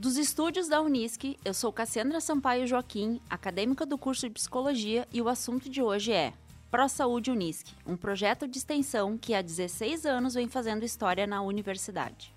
Dos estúdios da Unisc, eu sou Cassandra Sampaio Joaquim, acadêmica do curso de Psicologia, e o assunto de hoje é Pro Saúde Unisc, um projeto de extensão que há 16 anos vem fazendo história na universidade.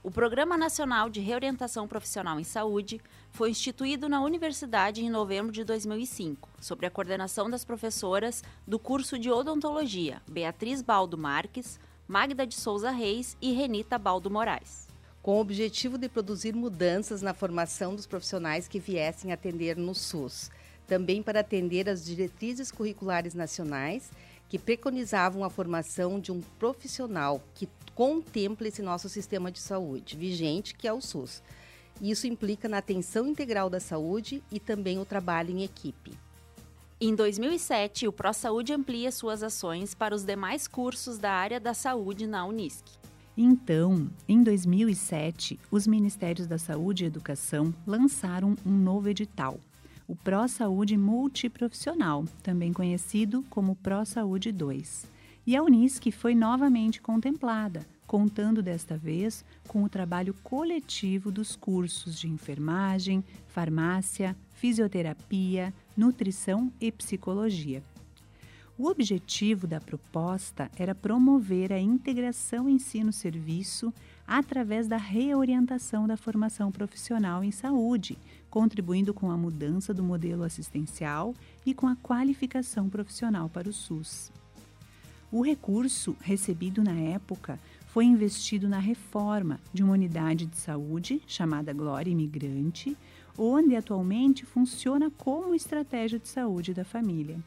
O Programa Nacional de Reorientação Profissional em Saúde foi instituído na universidade em novembro de 2005, sob a coordenação das professoras do curso de Odontologia Beatriz Baldo Marques, Magda de Souza Reis e Renita Baldo Moraes. Com o objetivo de produzir mudanças na formação dos profissionais que viessem atender no SUS, também para atender as diretrizes curriculares nacionais que preconizavam a formação de um profissional que contempla esse nosso sistema de saúde vigente, que é o SUS. Isso implica na atenção integral da saúde e também o trabalho em equipe. Em 2007, o ProSaúde amplia suas ações para os demais cursos da área da saúde na Unisc. Então, em 2007, os Ministérios da Saúde e Educação lançaram um novo edital, o ProSaúde Multiprofissional, também conhecido como ProSaúde 2 e a Unisc foi novamente contemplada, contando desta vez com o trabalho coletivo dos cursos de enfermagem, farmácia, fisioterapia, nutrição e psicologia. O objetivo da proposta era promover a integração ensino-serviço através da reorientação da formação profissional em saúde, contribuindo com a mudança do modelo assistencial e com a qualificação profissional para o SUS. O recurso recebido na época foi investido na reforma de uma unidade de saúde chamada Glória Imigrante, onde atualmente funciona como estratégia de saúde da família.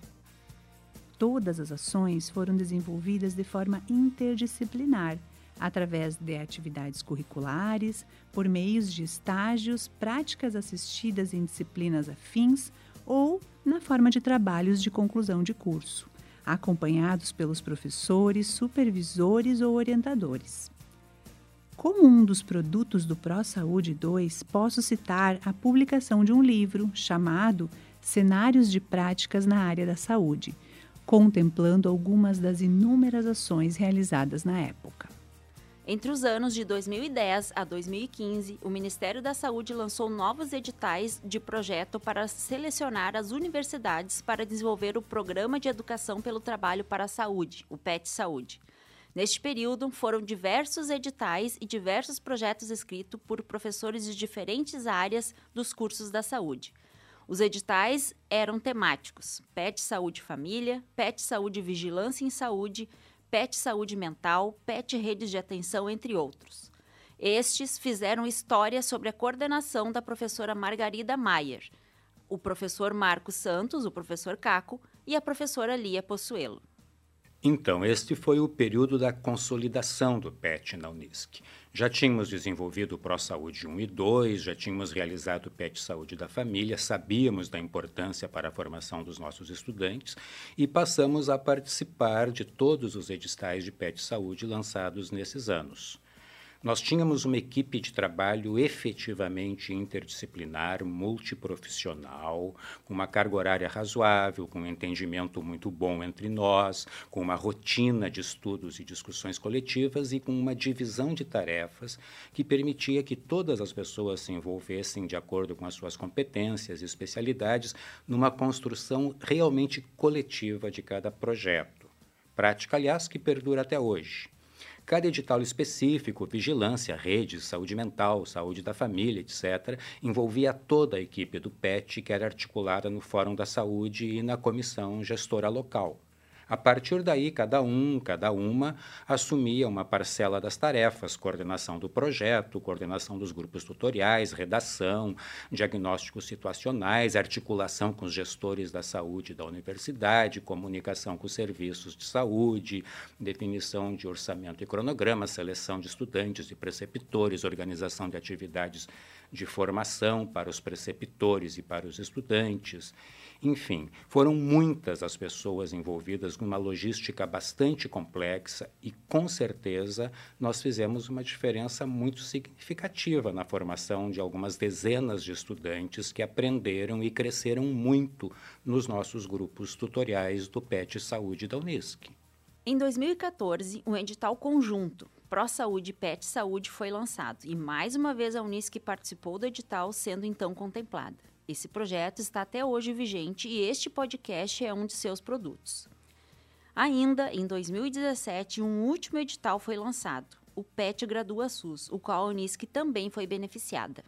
Todas as ações foram desenvolvidas de forma interdisciplinar, através de atividades curriculares, por meios de estágios, práticas assistidas em disciplinas afins ou na forma de trabalhos de conclusão de curso acompanhados pelos professores, supervisores ou orientadores. Como um dos produtos do Pro Saúde 2, posso citar a publicação de um livro chamado Cenários de Práticas na Área da Saúde, contemplando algumas das inúmeras ações realizadas na época. Entre os anos de 2010 a 2015, o Ministério da Saúde lançou novos editais de projeto para selecionar as universidades para desenvolver o Programa de Educação pelo Trabalho para a Saúde, o PET Saúde. Neste período, foram diversos editais e diversos projetos escritos por professores de diferentes áreas dos cursos da saúde. Os editais eram temáticos: PET Saúde Família, PET Saúde Vigilância em Saúde, PET Saúde Mental, PET Redes de Atenção, entre outros. Estes fizeram história sobre a coordenação da professora Margarida Maier, o professor Marcos Santos, o professor Caco, e a professora Lia Possuelo. Então, este foi o período da consolidação do PET na Unisc. Já tínhamos desenvolvido o ProSaúde 1 e 2, já tínhamos realizado o PET Saúde da Família, sabíamos da importância para a formação dos nossos estudantes e passamos a participar de todos os editais de PET Saúde lançados nesses anos. Nós tínhamos uma equipe de trabalho efetivamente interdisciplinar, multiprofissional, com uma carga horária razoável, com um entendimento muito bom entre nós, com uma rotina de estudos e discussões coletivas e com uma divisão de tarefas que permitia que todas as pessoas se envolvessem de acordo com as suas competências e especialidades numa construção realmente coletiva de cada projeto. Prática, aliás, que perdura até hoje. Cada edital específico, vigilância, rede, saúde mental, saúde da família, etc., envolvia toda a equipe do PET, que era articulada no Fórum da Saúde e na comissão gestora local. A partir daí, cada um, cada uma, assumia uma parcela das tarefas: coordenação do projeto, coordenação dos grupos tutoriais, redação, diagnósticos situacionais, articulação com os gestores da saúde da universidade, comunicação com os serviços de saúde, definição de orçamento e cronograma, seleção de estudantes e preceptores, organização de atividades de formação para os preceptores e para os estudantes. Enfim, foram muitas as pessoas envolvidas numa logística bastante complexa e, com certeza, nós fizemos uma diferença muito significativa na formação de algumas dezenas de estudantes que aprenderam e cresceram muito nos nossos grupos tutoriais do PET Saúde da Unisc. Em 2014, um edital conjunto Pro Saúde Pet Saúde foi lançado e mais uma vez a Unisc participou do edital, sendo então contemplada. Esse projeto está até hoje vigente e este podcast é um de seus produtos. Ainda em 2017, um último edital foi lançado, o PET Gradua SUS, o qual a Unisc também foi beneficiada.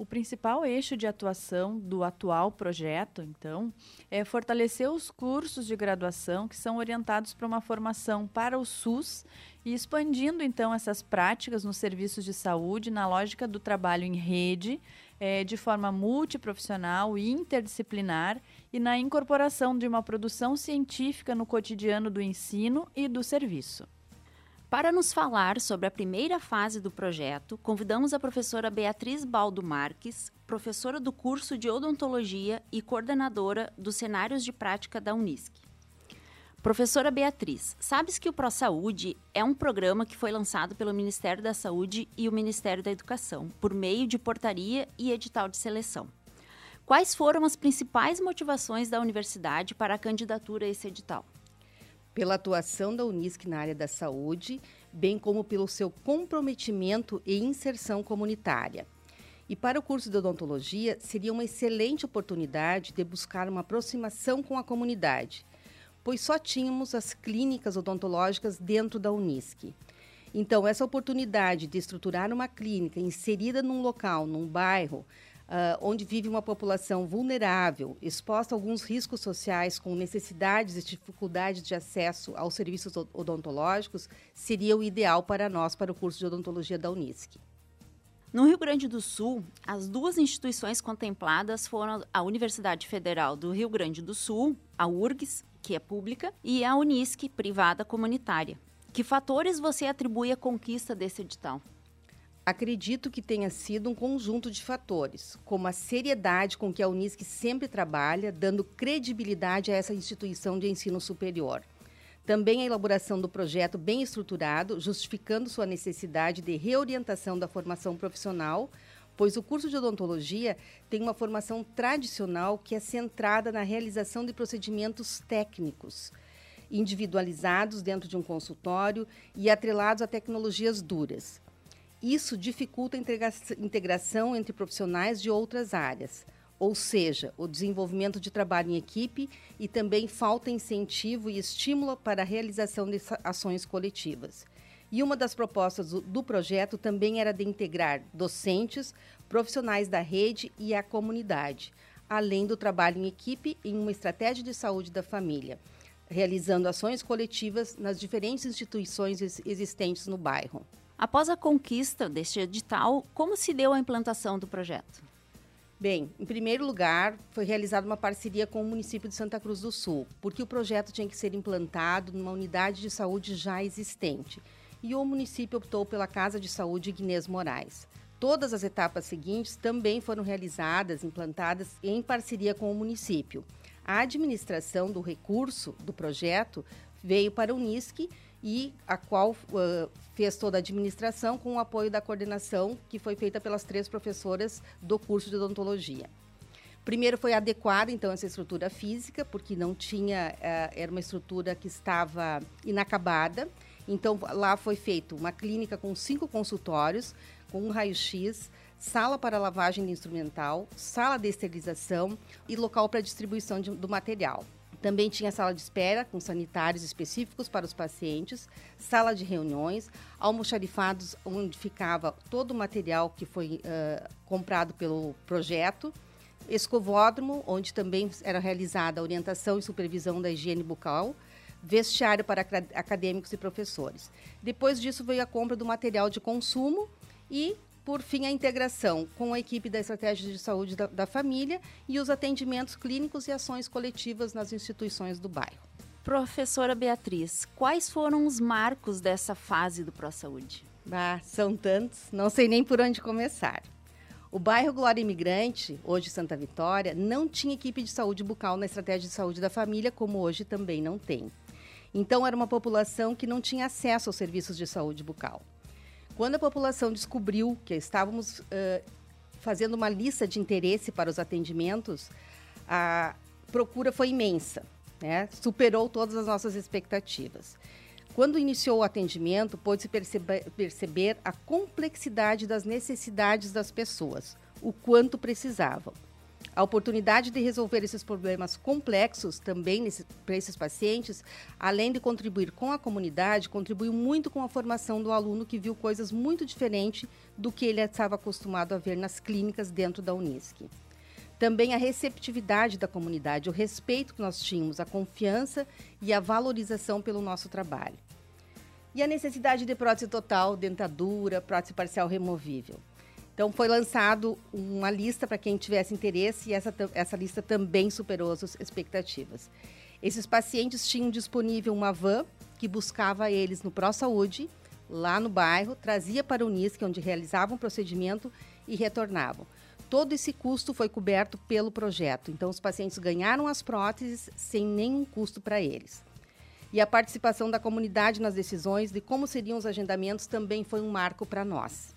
O principal eixo de atuação do atual projeto, então, é fortalecer os cursos de graduação que são orientados para uma formação para o SUS e expandindo, então, essas práticas nos serviços de saúde na lógica do trabalho em rede, é, de forma multiprofissional e interdisciplinar e na incorporação de uma produção científica no cotidiano do ensino e do serviço. Para nos falar sobre a primeira fase do projeto, convidamos a professora Beatriz Baldo Marques, professora do curso de odontologia e coordenadora dos cenários de prática da Unisc. Professora Beatriz, sabes que o ProSaúde é um programa que foi lançado pelo Ministério da Saúde e o Ministério da Educação, por meio de portaria e edital de seleção. Quais foram as principais motivações da universidade para a candidatura a esse edital? Pela atuação da Unisc na área da saúde, bem como pelo seu comprometimento e inserção comunitária. E para o curso de odontologia, seria uma excelente oportunidade de buscar uma aproximação com a comunidade, pois só tínhamos as clínicas odontológicas dentro da Unisc. Então, essa oportunidade de estruturar uma clínica inserida num local, num bairro, uh, onde vive uma população vulnerável, exposta a alguns riscos sociais, com necessidades e dificuldades de acesso aos serviços odontológicos, seria o ideal para nós, para o curso de odontologia da Unisc. No Rio Grande do Sul, as duas instituições contempladas foram a Universidade Federal do Rio Grande do Sul, a URGS, que é pública, e a Unisc, privada comunitária. Que fatores você atribui à conquista desse edital? Acredito que tenha sido um conjunto de fatores, como a seriedade com que a Unisc sempre trabalha, dando credibilidade a essa instituição de ensino superior. Também a elaboração do projeto bem estruturado, justificando sua necessidade de reorientação da formação profissional, pois o curso de odontologia tem uma formação tradicional que é centrada na realização de procedimentos técnicos, individualizados dentro de um consultório e atrelados a tecnologias duras. Isso dificulta a integração entre profissionais de outras áreas, ou seja, o desenvolvimento de trabalho em equipe e também falta incentivo e estímulo para a realização de ações coletivas. E uma das propostas do, projeto também era de integrar docentes, profissionais da rede e a comunidade, além do trabalho em equipe em uma estratégia de saúde da família, realizando ações coletivas nas diferentes instituições existentes no bairro. Após a conquista deste edital, como se deu a implantação do projeto? Bem, em primeiro lugar, foi realizada uma parceria com o município de Santa Cruz do Sul, porque o projeto tinha que ser implantado numa unidade de saúde já existente. E o município optou pela Casa de Saúde Guinês Moraes. Todas as etapas seguintes também foram realizadas, implantadas em parceria com o município. A administração do recurso do projeto veio para o NISC e a qual uh, fez toda a administração com o apoio da coordenação que foi feita pelas três professoras do curso de odontologia. Primeiro foi adequada então essa estrutura física, porque não tinha, uh, era uma estrutura que estava inacabada. Então lá foi feito uma clínica com cinco consultórios, com um raio-x, sala para lavagem de instrumental, sala de esterilização e local para distribuição de, do material. Também tinha sala de espera com sanitários específicos para os pacientes, sala de reuniões, almoxarifados onde ficava todo o material que foi uh, comprado pelo projeto, escovódromo, onde também era realizada a orientação e supervisão da higiene bucal, vestiário para acadêmicos e professores. Depois disso veio a compra do material de consumo e por fim, a integração com a equipe da Estratégia de Saúde da, da Família e os atendimentos clínicos e ações coletivas nas instituições do bairro. Professora Beatriz, quais foram os marcos dessa fase do ProSaúde? Ah, são tantos, não sei nem por onde começar. O bairro Glória Imigrante, hoje Santa Vitória, não tinha equipe de saúde bucal na estratégia de saúde da família, como hoje também não tem. Então, era uma população que não tinha acesso aos serviços de saúde bucal. Quando a população descobriu que estávamos uh, fazendo uma lista de interesse para os atendimentos, a procura foi imensa, né? superou todas as nossas expectativas. Quando iniciou o atendimento, pôde-se perceber, perceber a complexidade das necessidades das pessoas, o quanto precisavam. A oportunidade de resolver esses problemas complexos também para esses pacientes, além de contribuir com a comunidade, contribuiu muito com a formação do aluno que viu coisas muito diferentes do que ele estava acostumado a ver nas clínicas dentro da Unisc. Também a receptividade da comunidade, o respeito que nós tínhamos, a confiança e a valorização pelo nosso trabalho. E a necessidade de prótese total, dentadura, prótese parcial removível. Então, foi lançado uma lista para quem tivesse interesse e essa, essa lista também superou as expectativas. Esses pacientes tinham disponível uma van que buscava eles no Pro Saúde, lá no bairro, trazia para o Unisc, onde realizavam o procedimento e retornavam. Todo esse custo foi coberto pelo projeto, então os pacientes ganharam as próteses sem nenhum custo para eles. E a participação da comunidade nas decisões de como seriam os agendamentos também foi um marco para nós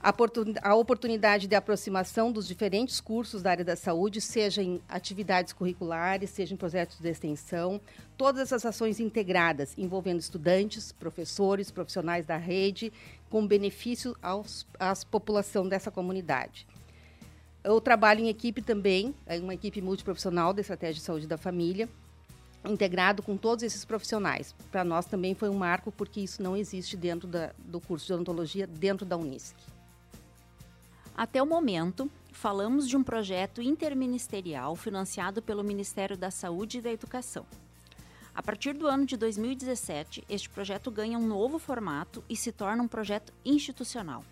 a oportunidade de aproximação dos diferentes cursos da área da saúde, seja em atividades curriculares, seja em projetos de extensão, todas essas ações integradas envolvendo estudantes, professores, profissionais da rede, com benefício aos, à população dessa comunidade. Eu trabalho em equipe também, é uma equipe multiprofissional da Estratégia de Saúde da Família, integrado com todos esses profissionais. Para nós também foi um marco, porque isso não existe dentro da, do curso de odontologia, dentro da Unisc. Até o momento, falamos de um projeto interministerial financiado pelo Ministério da Saúde e da Educação. A partir do ano de 2017, este projeto ganha um novo formato e se torna um projeto institucional.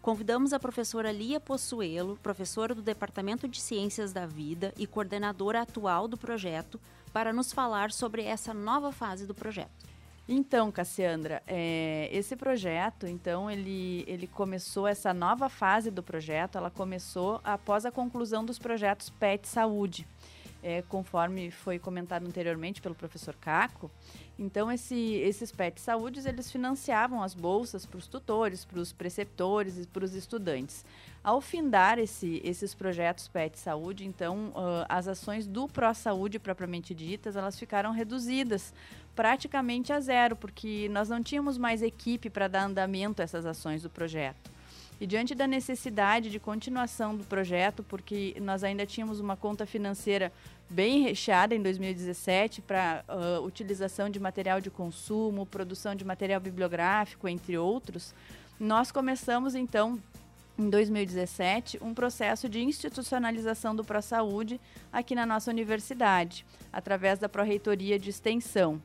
Convidamos a professora Lia Possuelo, professora do Departamento de Ciências da Vida e coordenadora atual do projeto, para nos falar sobre essa nova fase do projeto. Então, Cassiandra, é, esse projeto, então, ele, ele começou, essa nova fase do projeto, ela começou após a conclusão dos projetos PET Saúde. É, conforme foi comentado anteriormente pelo professor Caco. Então, esse, esses PET Saúdes, eles financiavam as bolsas para os tutores, para os preceptores e para os estudantes. Ao findar esse, esses projetos PET Saúde, então, uh, as ações do Pro Saúde propriamente ditas, elas ficaram reduzidas praticamente a zero, porque nós não tínhamos mais equipe para dar andamento a essas ações do projeto. E diante da necessidade de continuação do projeto, porque nós ainda tínhamos uma conta financeira bem recheada em 2017 para uh, utilização de material de consumo, produção de material bibliográfico, entre outros, nós começamos então em 2017, um processo de institucionalização do ProSaúde aqui na nossa universidade, através da Pró-Reitoria de Extensão.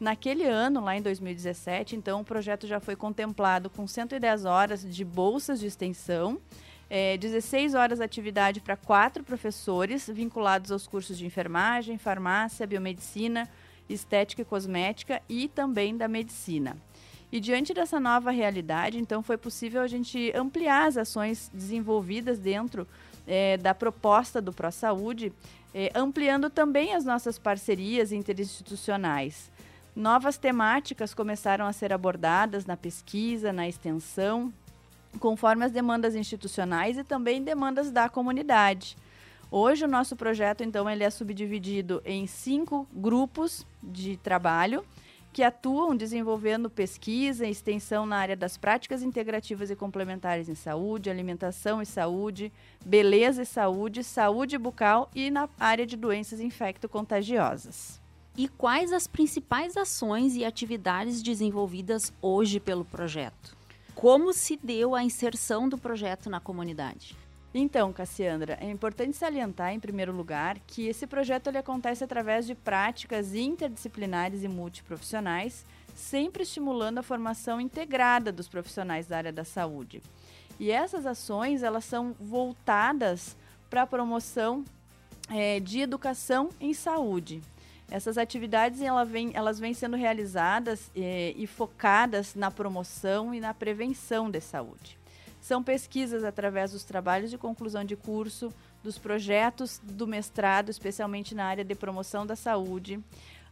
Naquele ano, lá em 2017, então, o projeto já foi contemplado com 110 horas de bolsas de extensão, é, 16 horas de atividade para quatro professores vinculados aos cursos de enfermagem, farmácia, biomedicina, estética e cosmética e também da medicina. E diante dessa nova realidade, então, foi possível a gente ampliar as ações desenvolvidas dentro é, da proposta do ProSaúde, é, ampliando também as nossas parcerias interinstitucionais. Novas temáticas começaram a ser abordadas na pesquisa, na extensão, conforme as demandas institucionais e também demandas da comunidade. Hoje o nosso projeto então ele é subdividido em cinco grupos de trabalho que atuam desenvolvendo pesquisa e extensão na área das práticas integrativas e complementares em saúde, alimentação e saúde, beleza e saúde, saúde bucal e na área de doenças infecto-contagiosas e quais as principais ações e atividades desenvolvidas hoje pelo projeto? Como se deu a inserção do projeto na comunidade? Então, Cassiandra, é importante salientar, em primeiro lugar, que esse projeto ele acontece através de práticas interdisciplinares e multiprofissionais, sempre estimulando a formação integrada dos profissionais da área da saúde. E essas ações elas são voltadas para a promoção é, de educação em saúde. Essas atividades ela vem, elas vêm sendo realizadas eh, e focadas na promoção e na prevenção de saúde. São pesquisas através dos trabalhos de conclusão de curso, dos projetos do mestrado, especialmente na área de promoção da saúde.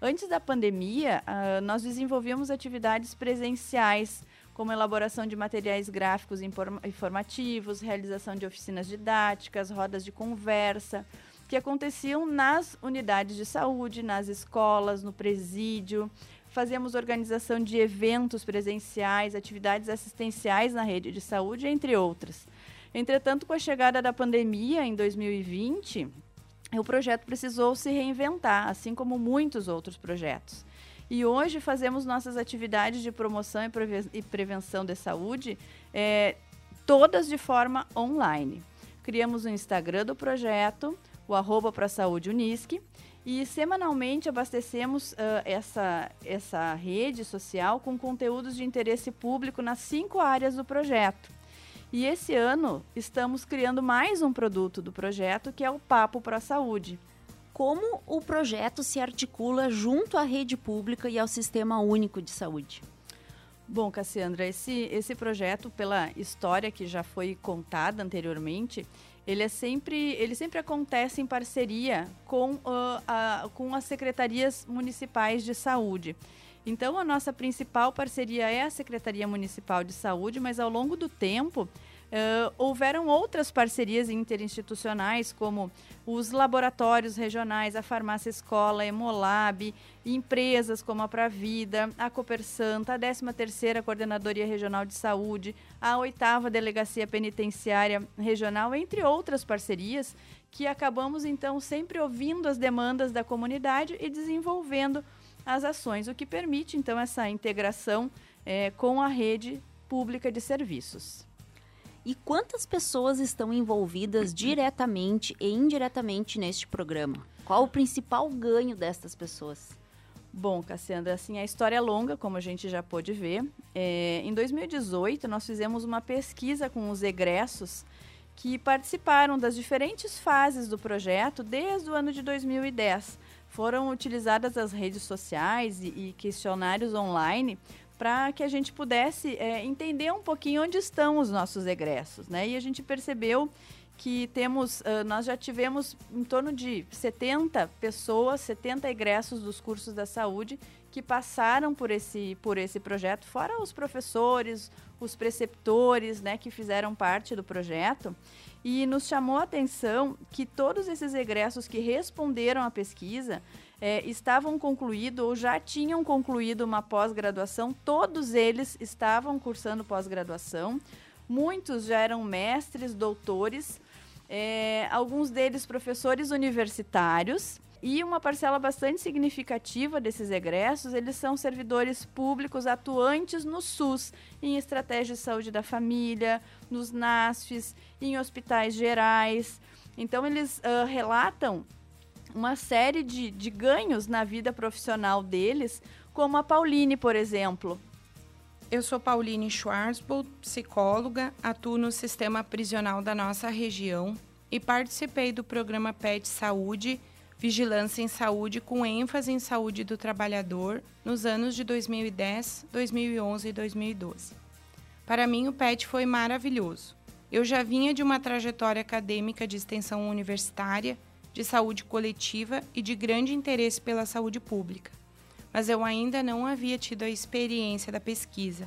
Antes da pandemia, uh, nós desenvolvíamos atividades presenciais, como elaboração de materiais gráficos informativos, realização de oficinas didáticas, rodas de conversa, que aconteciam nas unidades de saúde, nas escolas, no presídio, fazemos organização de eventos presenciais, atividades assistenciais na rede de saúde, entre outras. Entretanto, com a chegada da pandemia em 2020, o projeto precisou se reinventar, assim como muitos outros projetos. E hoje fazemos nossas atividades de promoção e, prevenção de saúde é, todas de forma online. Criamos o Instagram do projeto, o arroba para saúde Unisque, e semanalmente abastecemos uh, essa, essa rede social com conteúdos de interesse público nas cinco áreas do projeto. E esse ano estamos criando mais um produto do projeto, que é o Papo para a Saúde. Como o projeto se articula junto à rede pública e ao Sistema Único de Saúde? Bom, Cassiandra, esse, esse projeto, pela história que já foi contada anteriormente, ele é sempre ele sempre acontece em parceria com, uh, a, com as secretarias municipais de saúde. Então, a nossa principal parceria é a Secretaria Municipal de Saúde, mas ao longo do tempo Uh, houveram outras parcerias interinstitucionais, como os laboratórios regionais, a Farmácia Escola, a Emolab, empresas como a Pravida, a Copersanta, a 13ª Coordenadoria Regional de Saúde, a 8 Delegacia Penitenciária Regional, entre outras parcerias, que acabamos então sempre ouvindo as demandas da comunidade e desenvolvendo as ações, o que permite então essa integração é, com a rede pública de serviços. E quantas pessoas estão envolvidas diretamente e indiretamente neste programa? Qual o principal ganho destas pessoas? Bom, Cassiandra, assim, a história é longa, como a gente já pôde ver. É, em 2018, nós fizemos uma pesquisa com os egressos que participaram das diferentes fases do projeto desde o ano de 2010. Foram utilizadas as redes sociais e, e questionários online para que a gente pudesse é, entender um pouquinho onde estão os nossos egressos, né? E a gente percebeu que temos, uh, nós já tivemos em torno de 70 pessoas, 70 egressos dos cursos da saúde que passaram por esse, por esse projeto, fora os professores, os preceptores, né, que fizeram parte do projeto. E nos chamou a atenção que todos esses egressos que responderam à pesquisa é, estavam concluídos ou já tinham concluído uma pós-graduação, todos eles estavam cursando pós-graduação, muitos já eram mestres, doutores, é, alguns deles professores universitários. E uma parcela bastante significativa desses egressos, eles são servidores públicos atuantes no SUS, em estratégias de saúde da família, nos NASFs, em hospitais gerais. Então, eles uh, relatam uma série de, de ganhos na vida profissional deles, como a Pauline, por exemplo. Eu sou Pauline Schwarzbold, psicóloga, atuo no sistema prisional da nossa região e participei do programa PET Saúde, Vigilância em Saúde com ênfase em saúde do trabalhador nos anos de 2010, 2011 e 2012. Para mim, o PET foi maravilhoso. Eu já vinha de uma trajetória acadêmica de extensão universitária de saúde coletiva e de grande interesse pela saúde pública, mas eu ainda não havia tido a experiência da pesquisa.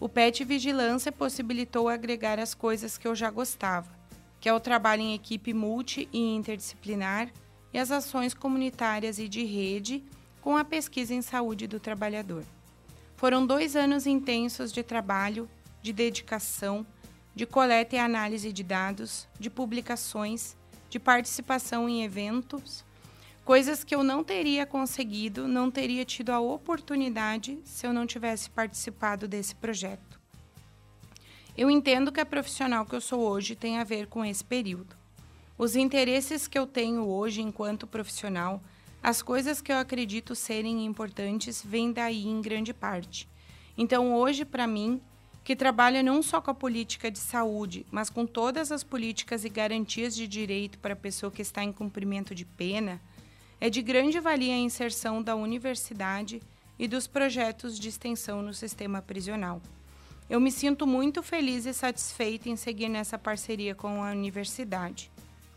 O PET Vigilância possibilitou agregar as coisas que eu já gostava, que é o trabalho em equipe multi e interdisciplinar e as ações comunitárias e de rede com a pesquisa em saúde do trabalhador. Foram dois anos intensos de trabalho, de dedicação, de coleta e análise de dados, de publicações de participação em eventos, coisas que eu não teria conseguido, não teria tido a oportunidade se eu não tivesse participado desse projeto. Eu entendo que a profissional que eu sou hoje tem a ver com esse período. Os interesses que eu tenho hoje enquanto profissional, as coisas que eu acredito serem importantes, vêm daí em grande parte. Então, hoje, para mim, que trabalha não só com a política de saúde, mas com todas as políticas e garantias de direito para a pessoa que está em cumprimento de pena, é de grande valia a inserção da universidade e dos projetos de extensão no sistema prisional. Eu me sinto muito feliz e satisfeita em seguir nessa parceria com a universidade,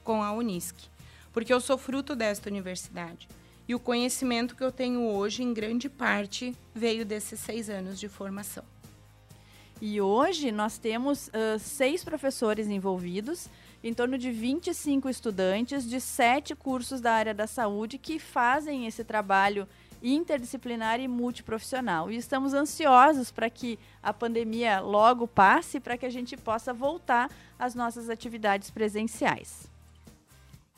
com a Unisc, porque eu sou fruto desta universidade. E o conhecimento que eu tenho hoje, em grande parte, veio desses seis anos de formação. E hoje nós temos uh, seis professores envolvidos, em torno de 25 estudantes de sete cursos da área da saúde que fazem esse trabalho interdisciplinar e multiprofissional. E estamos ansiosos para que a pandemia logo passe, para que a gente possa voltar às nossas atividades presenciais.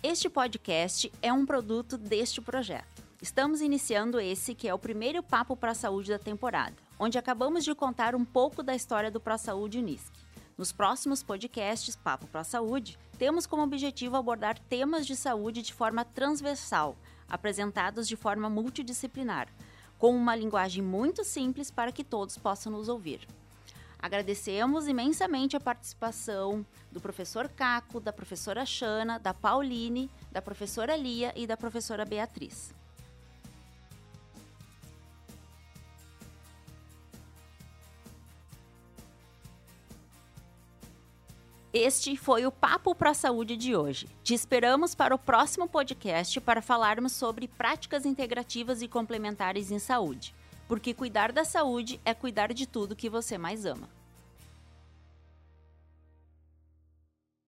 Este podcast é um produto deste projeto. Estamos iniciando esse que é o primeiro Papo para a Saúde da temporada, onde acabamos de contar um pouco da história do ProSaúde Unisc. Nos próximos podcasts Papo a Saúde, temos como objetivo abordar temas de saúde de forma transversal, apresentados de forma multidisciplinar, com uma linguagem muito simples para que todos possam nos ouvir. Agradecemos imensamente a participação do professor Caco, da professora Xana, da Pauline, da professora Lia e da professora Beatriz. Este foi o Papo para a Saúde de hoje. Te esperamos para o próximo podcast para falarmos sobre práticas integrativas e complementares em saúde. Porque cuidar da saúde é cuidar de tudo que você mais ama.